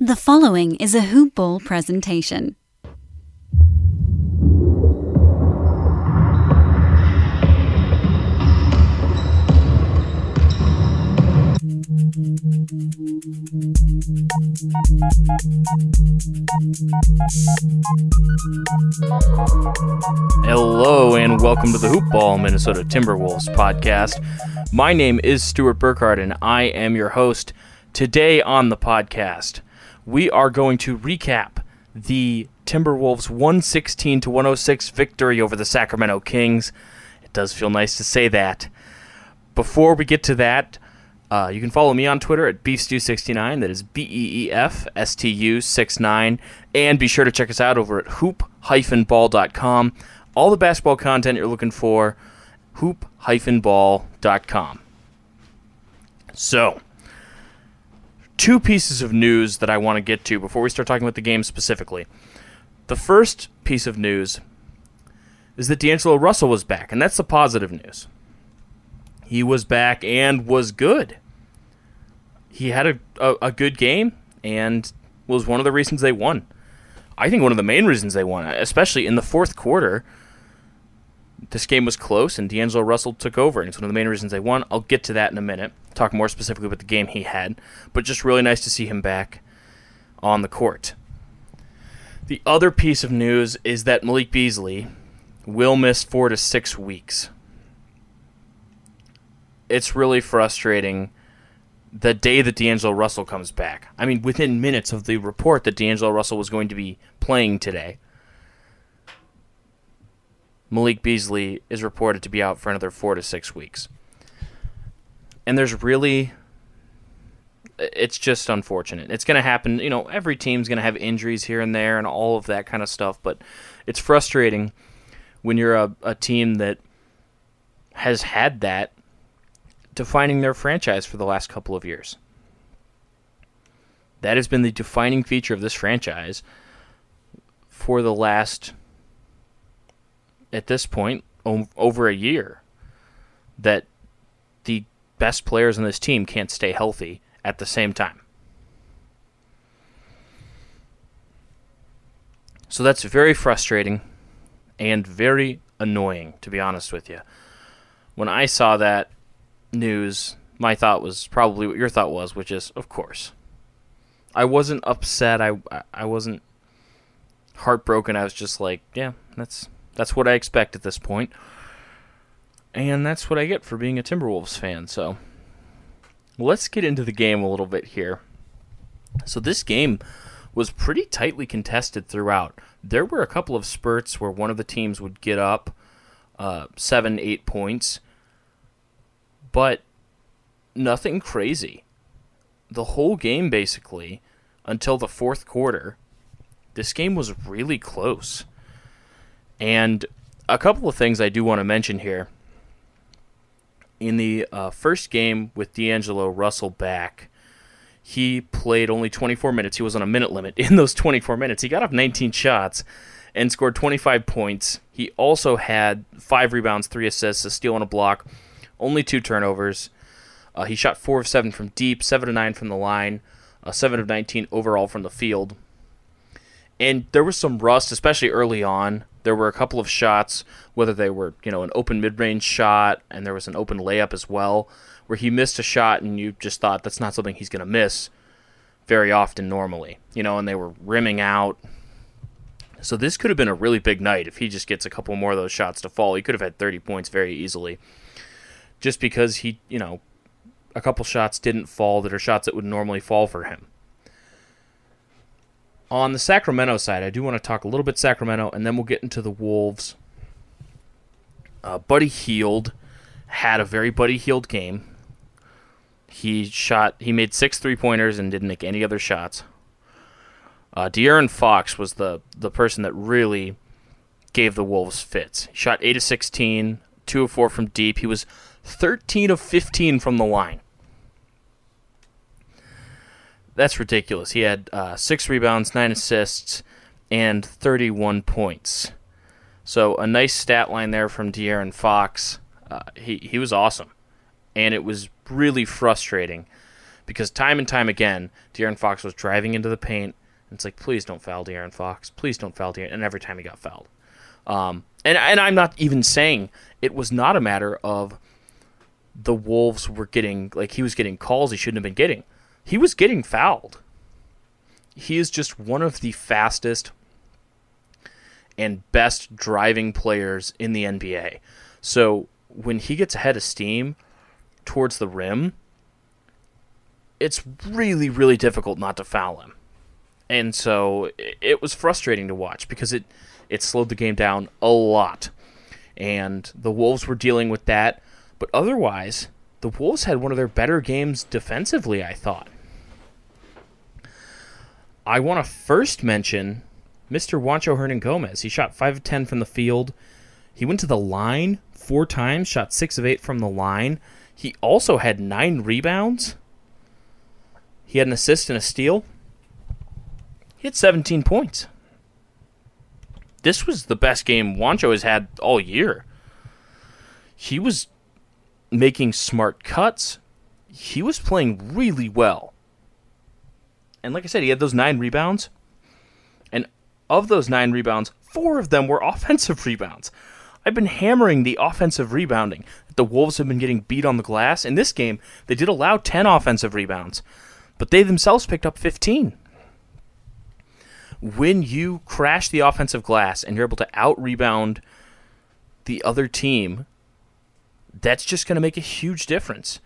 The following is a Hoop Ball presentation. Hello and welcome to the Hoop Ball Minnesota Timberwolves podcast. My name is Stuart Burkhart and I am your host. Today on the podcast, we are going to recap the Timberwolves 116 to 106 victory over the Sacramento Kings. It does feel nice to say that. Before we get to that, uh, you can follow me on Twitter at beefstew69. That is B E E F S T U 69. And be sure to check us out over at hoop-ball.com. All the basketball content you're looking for, hoop-ball.com. So, two pieces of news that I want to get to before we start talking about the game specifically. The first piece of news is that D'Angelo Russell was back, and that's the positive news. He was back and was good. He had a, a, a good game and was one of the reasons they won. I think one of the main reasons they won, especially in the fourth quarter. This game was close, and D'Angelo Russell took over, and it's one of the main reasons they won. I'll get to that in a minute. Talk more specifically about the game he had, but just really nice to see him back on the court. The other piece of news is that Malik Beasley will miss four to six weeks. It's really frustrating the day that D'Angelo Russell comes back. I mean, within minutes of the report that D'Angelo Russell was going to be playing today, Malik Beasley is reported to be out for another four to six weeks. And there's really. It's just unfortunate. It's going to happen. You know, every team's going to have injuries here and there and all of that kind of stuff, but it's frustrating when you're a, a team that has had that defining their franchise for the last couple of years. That has been the defining feature of this franchise for the last, at this point, over a year. That the best players on this team can't stay healthy at the same time. So that's very frustrating and very annoying, to be honest with you. When I saw that, news, my thought was probably what your thought was, which is, of course. I wasn't upset. I I wasn't heartbroken. I was just like, yeah, that's that's what I expect at this point. And that's what I get for being a Timberwolves fan. So, let's get into the game a little bit here. So this game was pretty tightly contested throughout. There were a couple of spurts where one of the teams would get up uh, seven, eight points, but nothing crazy. The whole game, basically, until the fourth quarter, this game was really close. And a couple of things I do want to mention here. In the uh, first game with D'Angelo Russell back, he played only 24 minutes. He was on a minute limit. In those 24 minutes, he got up 19 shots and scored 25 points. He also had five rebounds, three assists, a steal, and a block only two turnovers. Uh, he shot four of seven from deep, seven of nine from the line, uh, seven of nineteen overall from the field. And there was some rust, especially early on. There were a couple of shots, whether they were you know an open mid-range shot, and there was an open layup as well, where he missed a shot, and you just thought that's not something he's going to miss very often normally, you know, and they were rimming out. So this could have been a really big night if he just gets a couple more of those shots to fall. He could have had 30 points very easily just because he, you know, a couple shots didn't fall that are shots that would normally fall for him. On the Sacramento side, I do want to talk a little bit Sacramento, and then we'll get into the Wolves. Uh, Buddy Hield had a very Buddy Hield game. He shot. He made six three pointers and didn't make any other shots. Uh, De'Aaron Fox was the the person that really gave the Wolves fits. He shot eight of 16, two of four from deep. He was 13 of 15 from the line. That's ridiculous. He had uh, six rebounds, nine assists, and 31 points. So a nice stat line there from De'Aaron Fox. Uh, he he was awesome, and it was really frustrating because time and time again, De'Aaron Fox was driving into the paint. And it's like, please don't foul De'Aaron Fox. Please don't foul De'Aaron. And every time he got fouled. Um, and, and I'm not even saying it was not a matter of the Wolves were getting, like, he was getting calls he shouldn't have been getting. He was getting fouled. He is just one of the fastest and best driving players in the NBA. So when he gets ahead of steam towards the rim, it's really, really difficult not to foul him. And so it was frustrating to watch because it, it slowed the game down a lot. And the Wolves were dealing with that. But otherwise, the Wolves had one of their better games defensively, I thought. I want to first mention Mr. Juancho Hernangomez. He shot 5 of 10 from the field. He went to the line four times, shot 6 of 8 from the line. He also had 9 rebounds. He had an assist and a steal. He had 17 points. This was the best game Juancho has had all year. He was making smart cuts. He was playing really well. And like I said, he had those nine rebounds. And of those nine rebounds, four of them were offensive rebounds. I've been hammering the offensive rebounding. The Wolves have been getting beat on the glass. In this game, they did allow 10 offensive rebounds, but they themselves picked up 15. When you crash the offensive glass and you're able to out rebound the other team, that's just going to make a huge difference.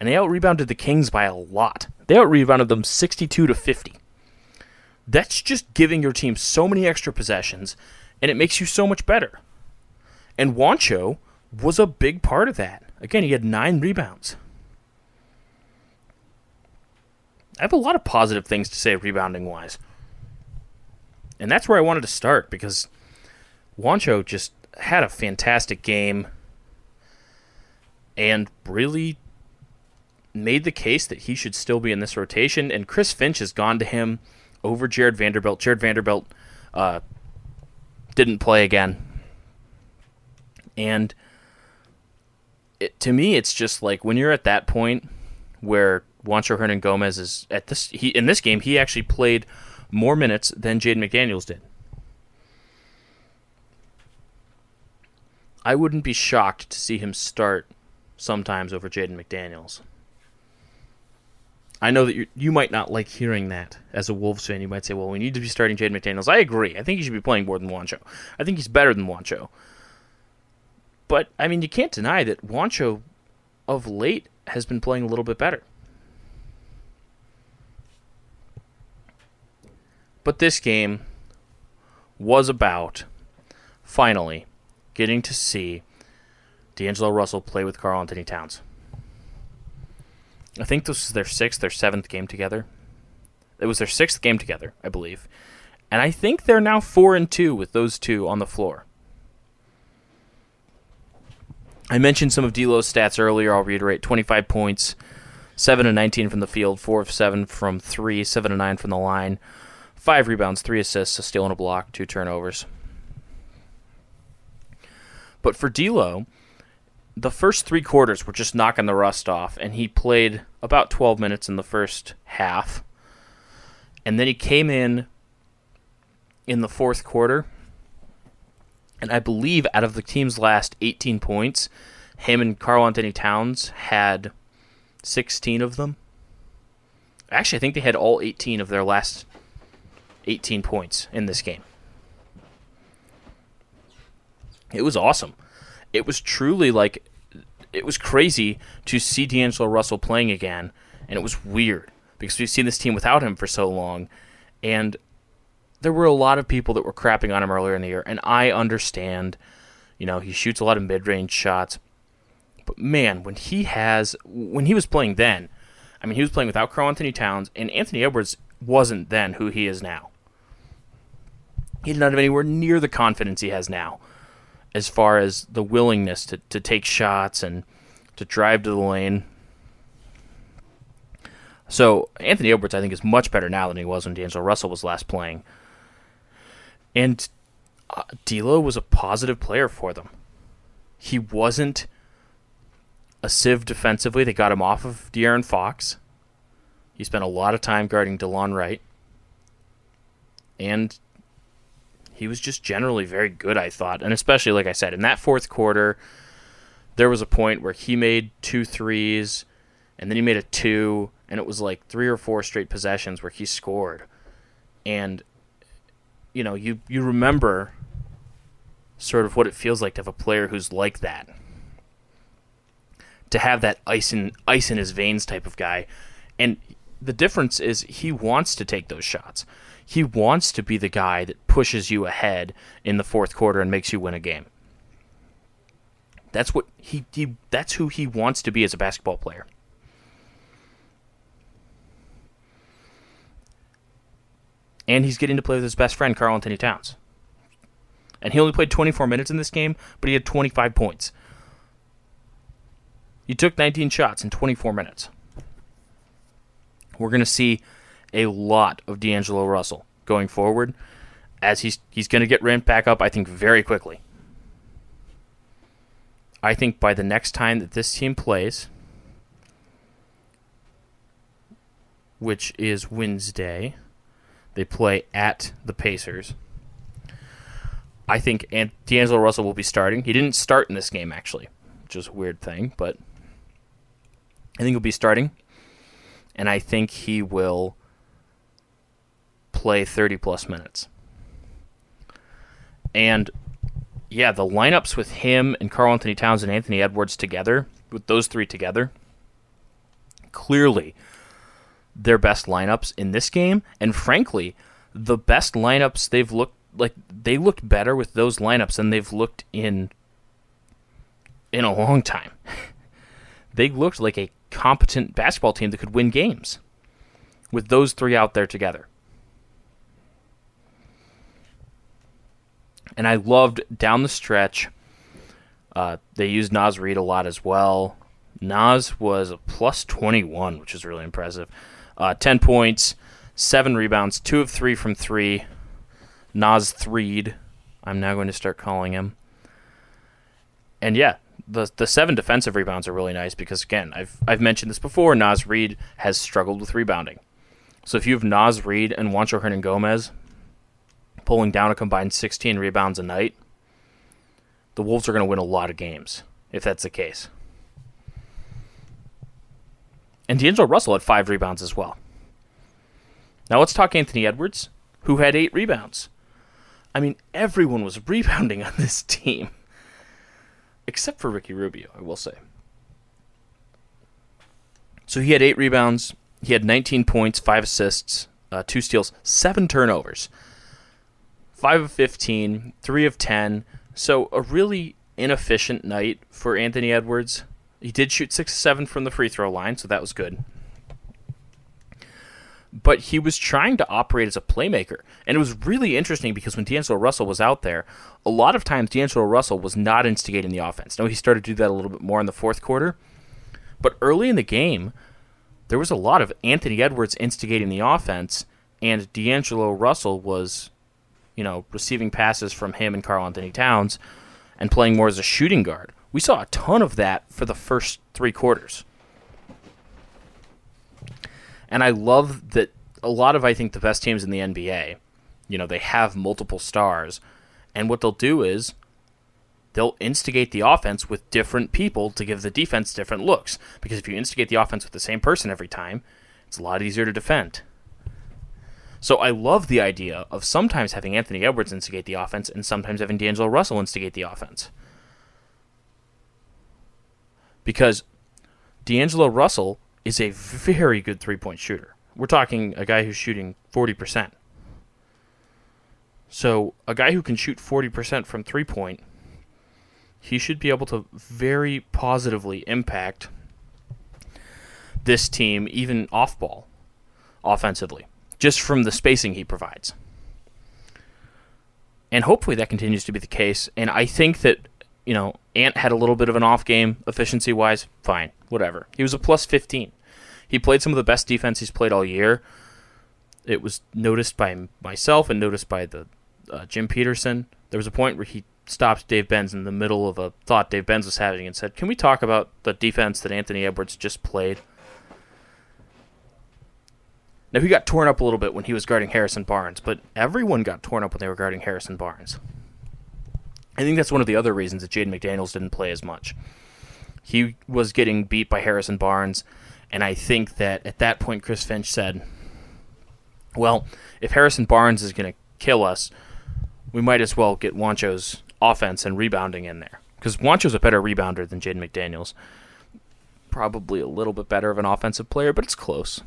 And they out rebounded the Kings by a lot. They out rebounded them 62 to 50. That's just giving your team so many extra possessions, and it makes you so much better. And Juancho was a big part of that. Again, he had nine rebounds. I have a lot of positive things to say rebounding wise. And that's where I wanted to start because Juancho just had a fantastic game and really made the case that he should still be in this rotation, and Chris Finch has gone to him over Jared Vanderbilt. Jared Vanderbilt uh, didn't play again, and it, to me, it's just like when you're at that point where Juancho Hernangomez is at this. He in this game, he actually played more minutes than Jaden McDaniels did. I wouldn't be shocked to see him start sometimes over Jaden McDaniels. I know that you you might not like hearing that as a Wolves fan. You might say, "Well, we need to be starting Jaden McDaniels." I agree. I think he should be playing more than Juancho. I think he's better than Juancho. But I mean, you can't deny that Juancho, of late, has been playing a little bit better. But this game was about finally getting to see D'Angelo Russell play with Karl-Anthony Towns. I think this was their sixth or seventh game together. It was their sixth game together, I believe. And I think they're now four and two with those two on the floor. I mentioned some of D'Lo's stats earlier. I'll reiterate: 25 points, seven and 19 from the field, four of seven from three, seven and nine from the line, five rebounds, three assists, a steal and a block, two turnovers. But for D'Lo, the first three quarters were just knocking the rust off, and he played about 12 minutes in the first half. And then he came in in the fourth quarter, and I believe out of the team's last 18 points, him and Karl-Anthony Towns had 16 of them. Actually, I think they had all 18 of their last 18 points in this game. It was awesome. It was truly like it was crazy to see D'Angelo Russell playing again, and it was weird because we've seen this team without him for so long, and there were a lot of people that were crapping on him earlier in the year, and I understand. You know, he shoots a lot of mid-range shots, but man, when he has when he was playing then, I mean, he was playing without Karl-Anthony Towns, and Anthony Edwards wasn't then who he is now. He did not have anywhere near the confidence he has now as far as the willingness to, to take shots and to drive to the lane. So Anthony Edwards, I think, is much better now than he was when D'Angelo Russell was last playing. And uh, D'Lo was a positive player for them. He wasn't a sieve defensively. They got him off of De'Aaron Fox. He spent a lot of time guarding DeLon Wright. And he was just generally very good, I thought. And especially, like I said, in that fourth quarter, there was a point where he made two threes, and then he made a two, and it was like three or four straight possessions where he scored. And, you know, you, you remember sort of what it feels like to have a player who's like that. To have that ice in ice in his veins type of guy. And the difference is he wants to take those shots. He wants to be the guy that pushes you ahead in the fourth quarter and makes you win a game. That's what he, he that's who he wants to be as a basketball player. And he's getting to play with his best friend Karl-Anthony Towns. And he only played 24 minutes in this game, but he had 25 points. He took 19 shots in 24 minutes. We're going to see a lot of D'Angelo Russell going forward as he's he's going to get ramped back up I think very quickly. I think by the next time that this team plays which is Wednesday, they play at the Pacers. I think D'Angelo Russell will be starting. He didn't start in this game actually, which is a weird thing, but I think he'll be starting. And I think he will play 30 plus minutes. And yeah, the lineups with him and Karl-Anthony Towns and Anthony Edwards together, with those three together, clearly their best lineups in this game. And frankly, the best lineups they've looked like they looked better with those lineups than they've looked in in a long time. they looked like a competent basketball team that could win games with those three out there together. And I loved down the stretch. Uh, they used Nas Reid a lot as well. Nas was a plus 21, which is really impressive. Uh, 10 points, 7 rebounds, 2 of 3 from 3. Nas Threed, I'm now going to start calling him. And yeah, the the seven defensive rebounds are really nice because again, I've I've mentioned this before. Nas Reid has struggled with rebounding, so if you have Nas Reid and Juancho Hernangomez pulling down a combined 16 rebounds a night, the Wolves are going to win a lot of games if that's the case. And D'Angelo Russell had five rebounds as well. Now let's talk Anthony Edwards, who had eight rebounds. I mean, everyone was rebounding on this team except for Ricky Rubio, I will say. So he had eight rebounds. He had 19 points, five assists, uh, two steals, seven turnovers, five of 15, three of 10. So a really inefficient night for Anthony Edwards. He did shoot six seven from the free throw line, so that was good but he was trying to operate as a playmaker. And it was really interesting because when D'Angelo Russell was out there, a lot of times D'Angelo Russell was not instigating the offense. Now he started to do that a little bit more in the fourth quarter. But early in the game, there was a lot of Anthony Edwards instigating the offense, and D'Angelo Russell was, you know, receiving passes from him and Karl-Anthony Towns and playing more as a shooting guard. We saw a ton of that for the first three quarters. And I love that a lot of I think the best teams in the NBA, you know, they have multiple stars, and what they'll do is they'll instigate the offense with different people to give the defense different looks. Because if you instigate the offense with the same person every time, it's a lot easier to defend. So I love the idea of sometimes having Anthony Edwards instigate the offense and sometimes having D'Angelo Russell instigate the offense. Because D'Angelo Russell is a very good three point shooter. We're talking a guy who's shooting 40%. So, a guy who can shoot 40% from three point, he should be able to very positively impact this team, even off ball, offensively, just from the spacing he provides. And hopefully that continues to be the case. And I think that, you know, Ant had a little bit of an off game efficiency wise. Fine, whatever. He was a plus 15. He played some of the best defense he's played all year. It was noticed by myself and noticed by the uh, Jim Petersen. There was a point where he stopped Dave Benz in the middle of a thought Dave Benz was having and said, "Can we talk about the defense that Anthony Edwards just played?" Now he got torn up a little bit when he was guarding Harrison Barnes, but everyone got torn up when they were guarding Harrison Barnes. I think that's one of the other reasons that Jaden McDaniels didn't play as much. He was getting beat by Harrison Barnes, and I think that at that point Chris Finch said, "Well, if Harrison Barnes is going to kill us, we might as well get Juancho's offense and rebounding in there because Juancho's a better rebounder than Jaden McDaniels. Probably a little bit better of an offensive player, but it's close."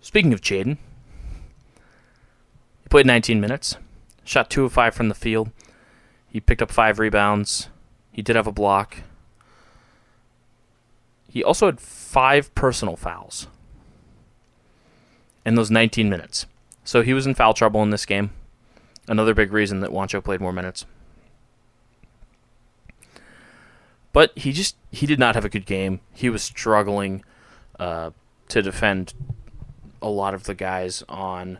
Speaking of Jaden, played 19 minutes, shot 2 of 5 from the field. He picked up 5 rebounds. He did have a block. He also had 5 personal fouls in those 19 minutes. So he was in foul trouble in this game. Another big reason that Juancho played more minutes. But he just he did not have a good game. He was struggling uh, to defend a lot of the guys on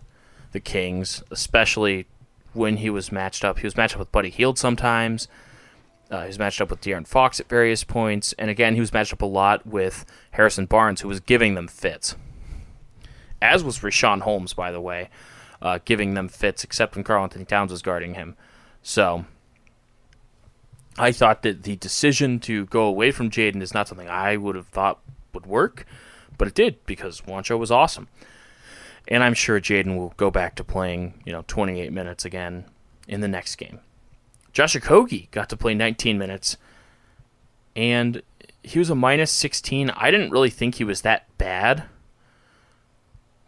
the Kings, especially when he was matched up. He was matched up with Buddy Hield sometimes. Uh, he was matched up with De'Aaron Fox at various points, and again, he was matched up a lot with Harrison Barnes, who was giving them fits. As was Richaun Holmes, by the way, uh, giving them fits, except when Karl-Anthony Towns was guarding him. So, I thought that the decision to go away from Jaden is not something I would have thought would work, but it did because Juancho was awesome and I'm sure Jaden will go back to playing, you know, 28 minutes again in the next game. Josh Okogie got to play 19 minutes, and he was a minus 16. I didn't really think he was that bad,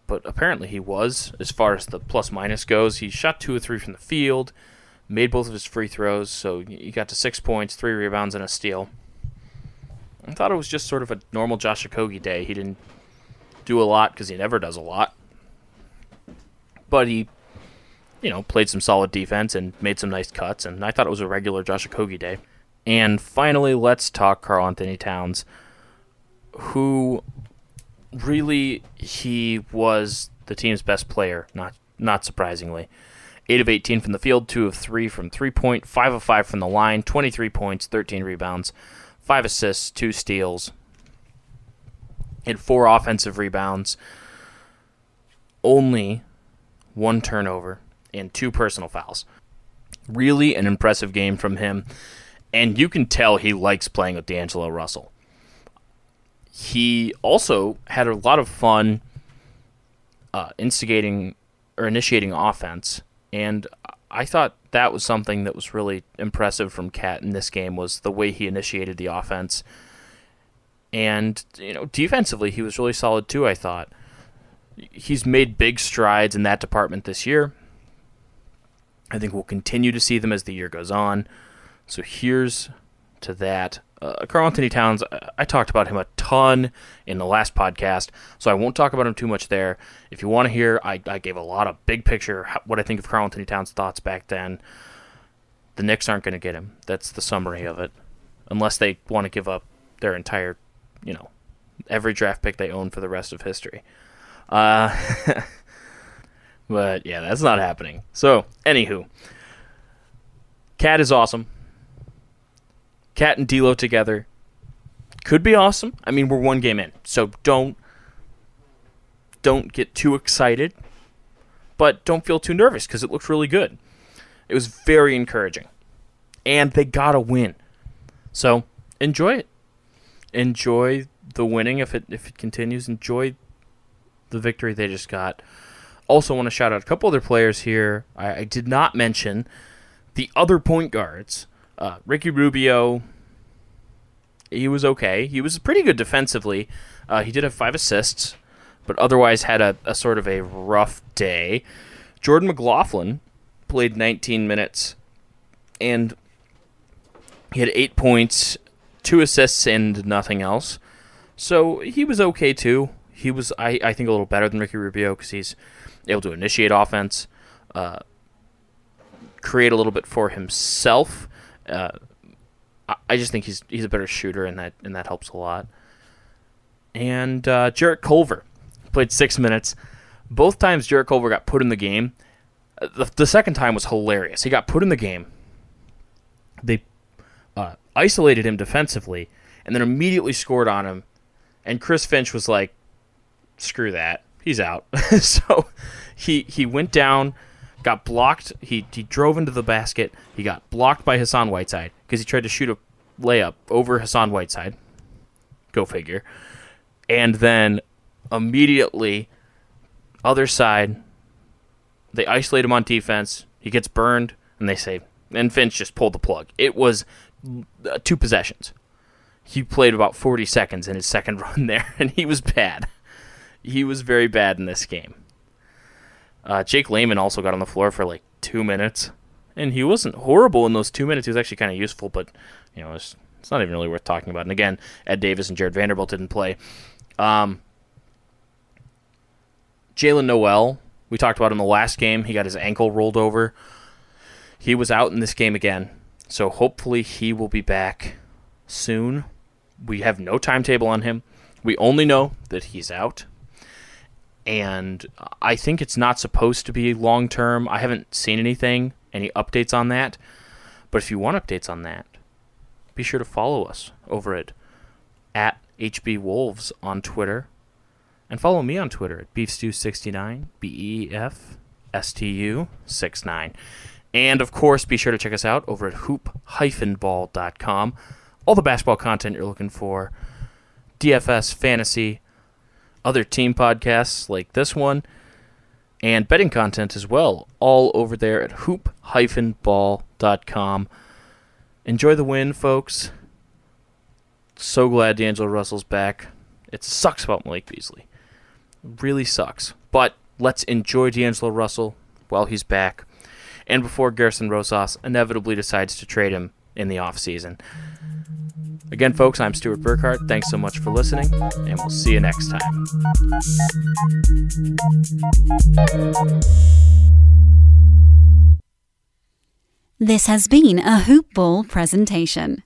but apparently he was as far as the plus minus goes. He shot two or three from the field, made both of his free throws, so he got to six points, three rebounds, and a steal. I thought it was just sort of a normal Josh Okogie day. He didn't do a lot because he never does a lot but he, you know, played some solid defense and made some nice cuts, and I thought it was a regular Josh Okogie day. And finally, let's talk Karl-Anthony Towns, who really he was the team's best player, not not surprisingly. 8 of 18 from the field, 2 of 3 from three point, 5 of 5 from the line, 23 points, 13 rebounds, 5 assists, 2 steals, and 4 offensive rebounds. Only one turnover, and two personal fouls. Really an impressive game from him, and you can tell he likes playing with D'Angelo Russell. He also had a lot of fun uh, instigating or initiating offense, and I thought that was something that was really impressive from KAT in this game was the way he initiated the offense. And you know, defensively, he was really solid too. I thought he's made big strides in that department this year. I think we'll continue to see them as the year goes on. So here's to that. Uh, Karl-Anthony Towns, I talked about him a ton in the last podcast, so I won't talk about him too much there. If you want to hear, I, I gave a lot of big picture what I think of Karl-Anthony Towns' thoughts back then. The Knicks aren't going to get him. That's the summary of it, unless they want to give up their entire, you know, every draft pick they own for the rest of history. Uh, but yeah, that's not happening. So, anywho, KAT is awesome. KAT and D'Lo together could be awesome. I mean, we're one game in, so don't don't get too excited, but don't feel too nervous because it looks really good. It was very encouraging, and they got a win. So enjoy it. Enjoy the winning if it if it continues. Enjoy the victory they just got. Also, want to shout out a couple other players here. I, I did not mention the other point guards. Uh, Ricky Rubio, he was okay. He was pretty good defensively. Uh, he did have five assists, but otherwise had a, a sort of a rough day. Jordan McLaughlin played 19 minutes, and he had eight points, two assists, and nothing else. So he was okay too he was I, I think a little better than Ricky Rubio because he's able to initiate offense, uh, create a little bit for himself. Uh, I, I just think he's he's a better shooter and that and that helps a lot. And uh, Jarrett Culver played six minutes. Both times Jarrett Culver got put in the game. The, the second time was hilarious. He got put in the game. They uh, isolated him defensively and then immediately scored on him And Chris Finch was like, screw that. He's out. so he he went down, got blocked. He he drove into the basket. He got blocked by Hassan Whiteside because he tried to shoot a layup over Hassan Whiteside. Go figure. And then immediately other side they isolate him on defense. He gets burned and they say and Finch just pulled the plug. It was uh, two possessions. He played about 40 seconds in his second run there and he was bad. He was very bad in this game. Uh, Jake Layman also got on the floor for like two minutes, and he wasn't horrible in those two minutes. He was actually kind of useful, but you know, it's, it's not even really worth talking about. And again, Ed Davis and Jared Vanderbilt didn't play. Um, Jaylen Nowell, we talked about in the last game. He got his ankle rolled over. He was out in this game again, so hopefully he will be back soon. We have no timetable on him. We only know that he's out and I think it's not supposed to be long term. I haven't seen anything, any updates on that. But if you want updates on that, be sure to follow us over at at HB Wolves on Twitter, and follow me on Twitter at beefstew69 b e f s t u 69. And of course, be sure to check us out over at hoop-ball.com. All the basketball content you're looking for, DFS fantasy other team podcasts like this one, and betting content as well, all over there at hoop-ball.com. Enjoy the win, folks. So glad D'Angelo Russell's back. It sucks about Malik Beasley. really sucks. But let's enjoy D'Angelo Russell while he's back. And before Gersson Rosas inevitably decides to trade him in the offseason. Again, folks, I'm Stuart Burkhart. Thanks so much for listening, and we'll see you next time. This has been a Hoop Ball presentation.